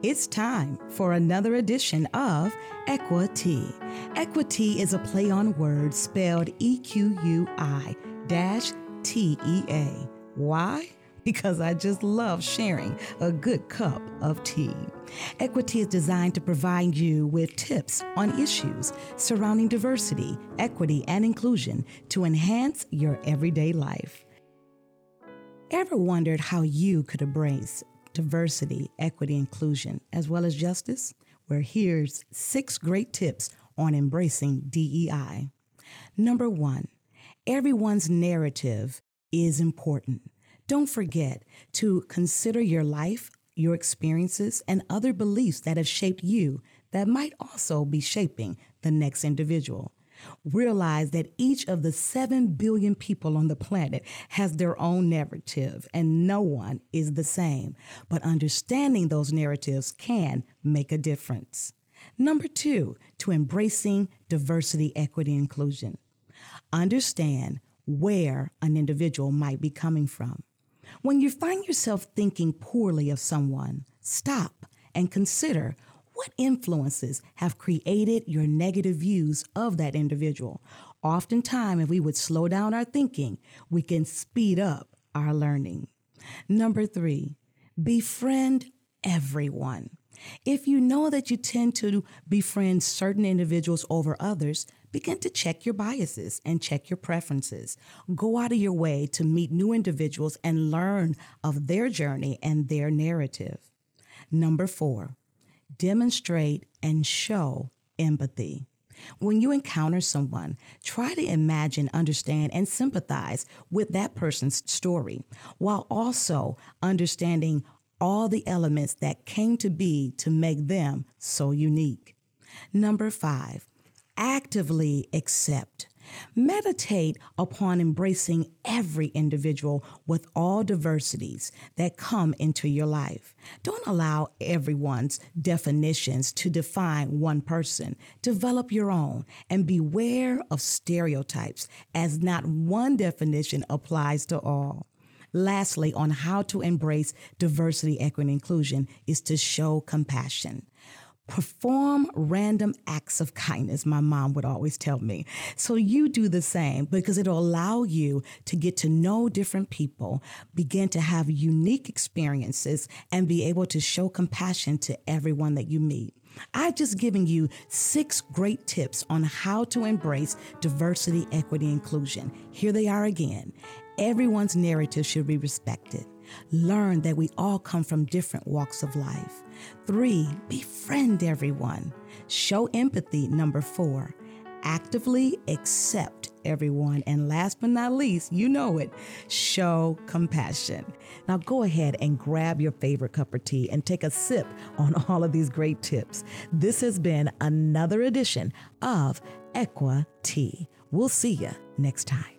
It's time for another edition of Equi-Tea. Equi-Tea is a play on words spelled E Q U I dash T E A. Why? Because I just love sharing a good cup of tea. Equi-Tea is designed to provide you with tips on issues surrounding diversity, equity, and inclusion to enhance your everyday life. Ever wondered how you could embrace diversity, equity, inclusion, as well as justice? Where here's six great tips on embracing DEI. Number one, everyone's narrative is important. Don't forget to consider your life, your experiences, and other beliefs that have shaped you that might also be shaping the next individual. Realize that each of the 7 billion people on the planet has their own narrative, and no one is the same. But understanding those narratives can make a difference. Number two, to embracing diversity, equity, inclusion. Understand where an individual might be coming from. When you find yourself thinking poorly of someone, stop and consider what influences have created your negative views of that individual. Oftentimes, if we would slow down our thinking, we can speed up our learning. Number three, befriend everyone. If you know that you tend to befriend certain individuals over others, begin to check your biases and check your preferences. Go out of your way to meet new individuals and learn of their journey and their narrative. Number four, demonstrate and show empathy. When you encounter someone, try to imagine, understand, and sympathize with that person's story while also understanding all the elements that came to be to make them so unique. Number five, actively accept Meditate upon embracing every individual with all diversities that come into your life. Don't allow everyone's definitions to define one person. Develop your own and beware of stereotypes, as not one definition applies to all. Lastly, on how to embrace diversity, equity, and inclusion is to show compassion. Perform random acts of kindness, my mom would always tell me. So you do the same because it'll allow you to get to know different people, begin to have unique experiences, and be able to show compassion to everyone that you meet. I've just given you six great tips on how to embrace diversity, equity, inclusion. Here they are again. Everyone's narrative should be respected. Learn that we all come from different walks of life. Three, befriend everyone. Show empathy. Number four, actively accept everyone. And last but not least, you know it, show compassion. Now go ahead and grab your favorite cup of tea and take a sip on all of these great tips. This has been another edition of Equa Tea. We'll see you next time.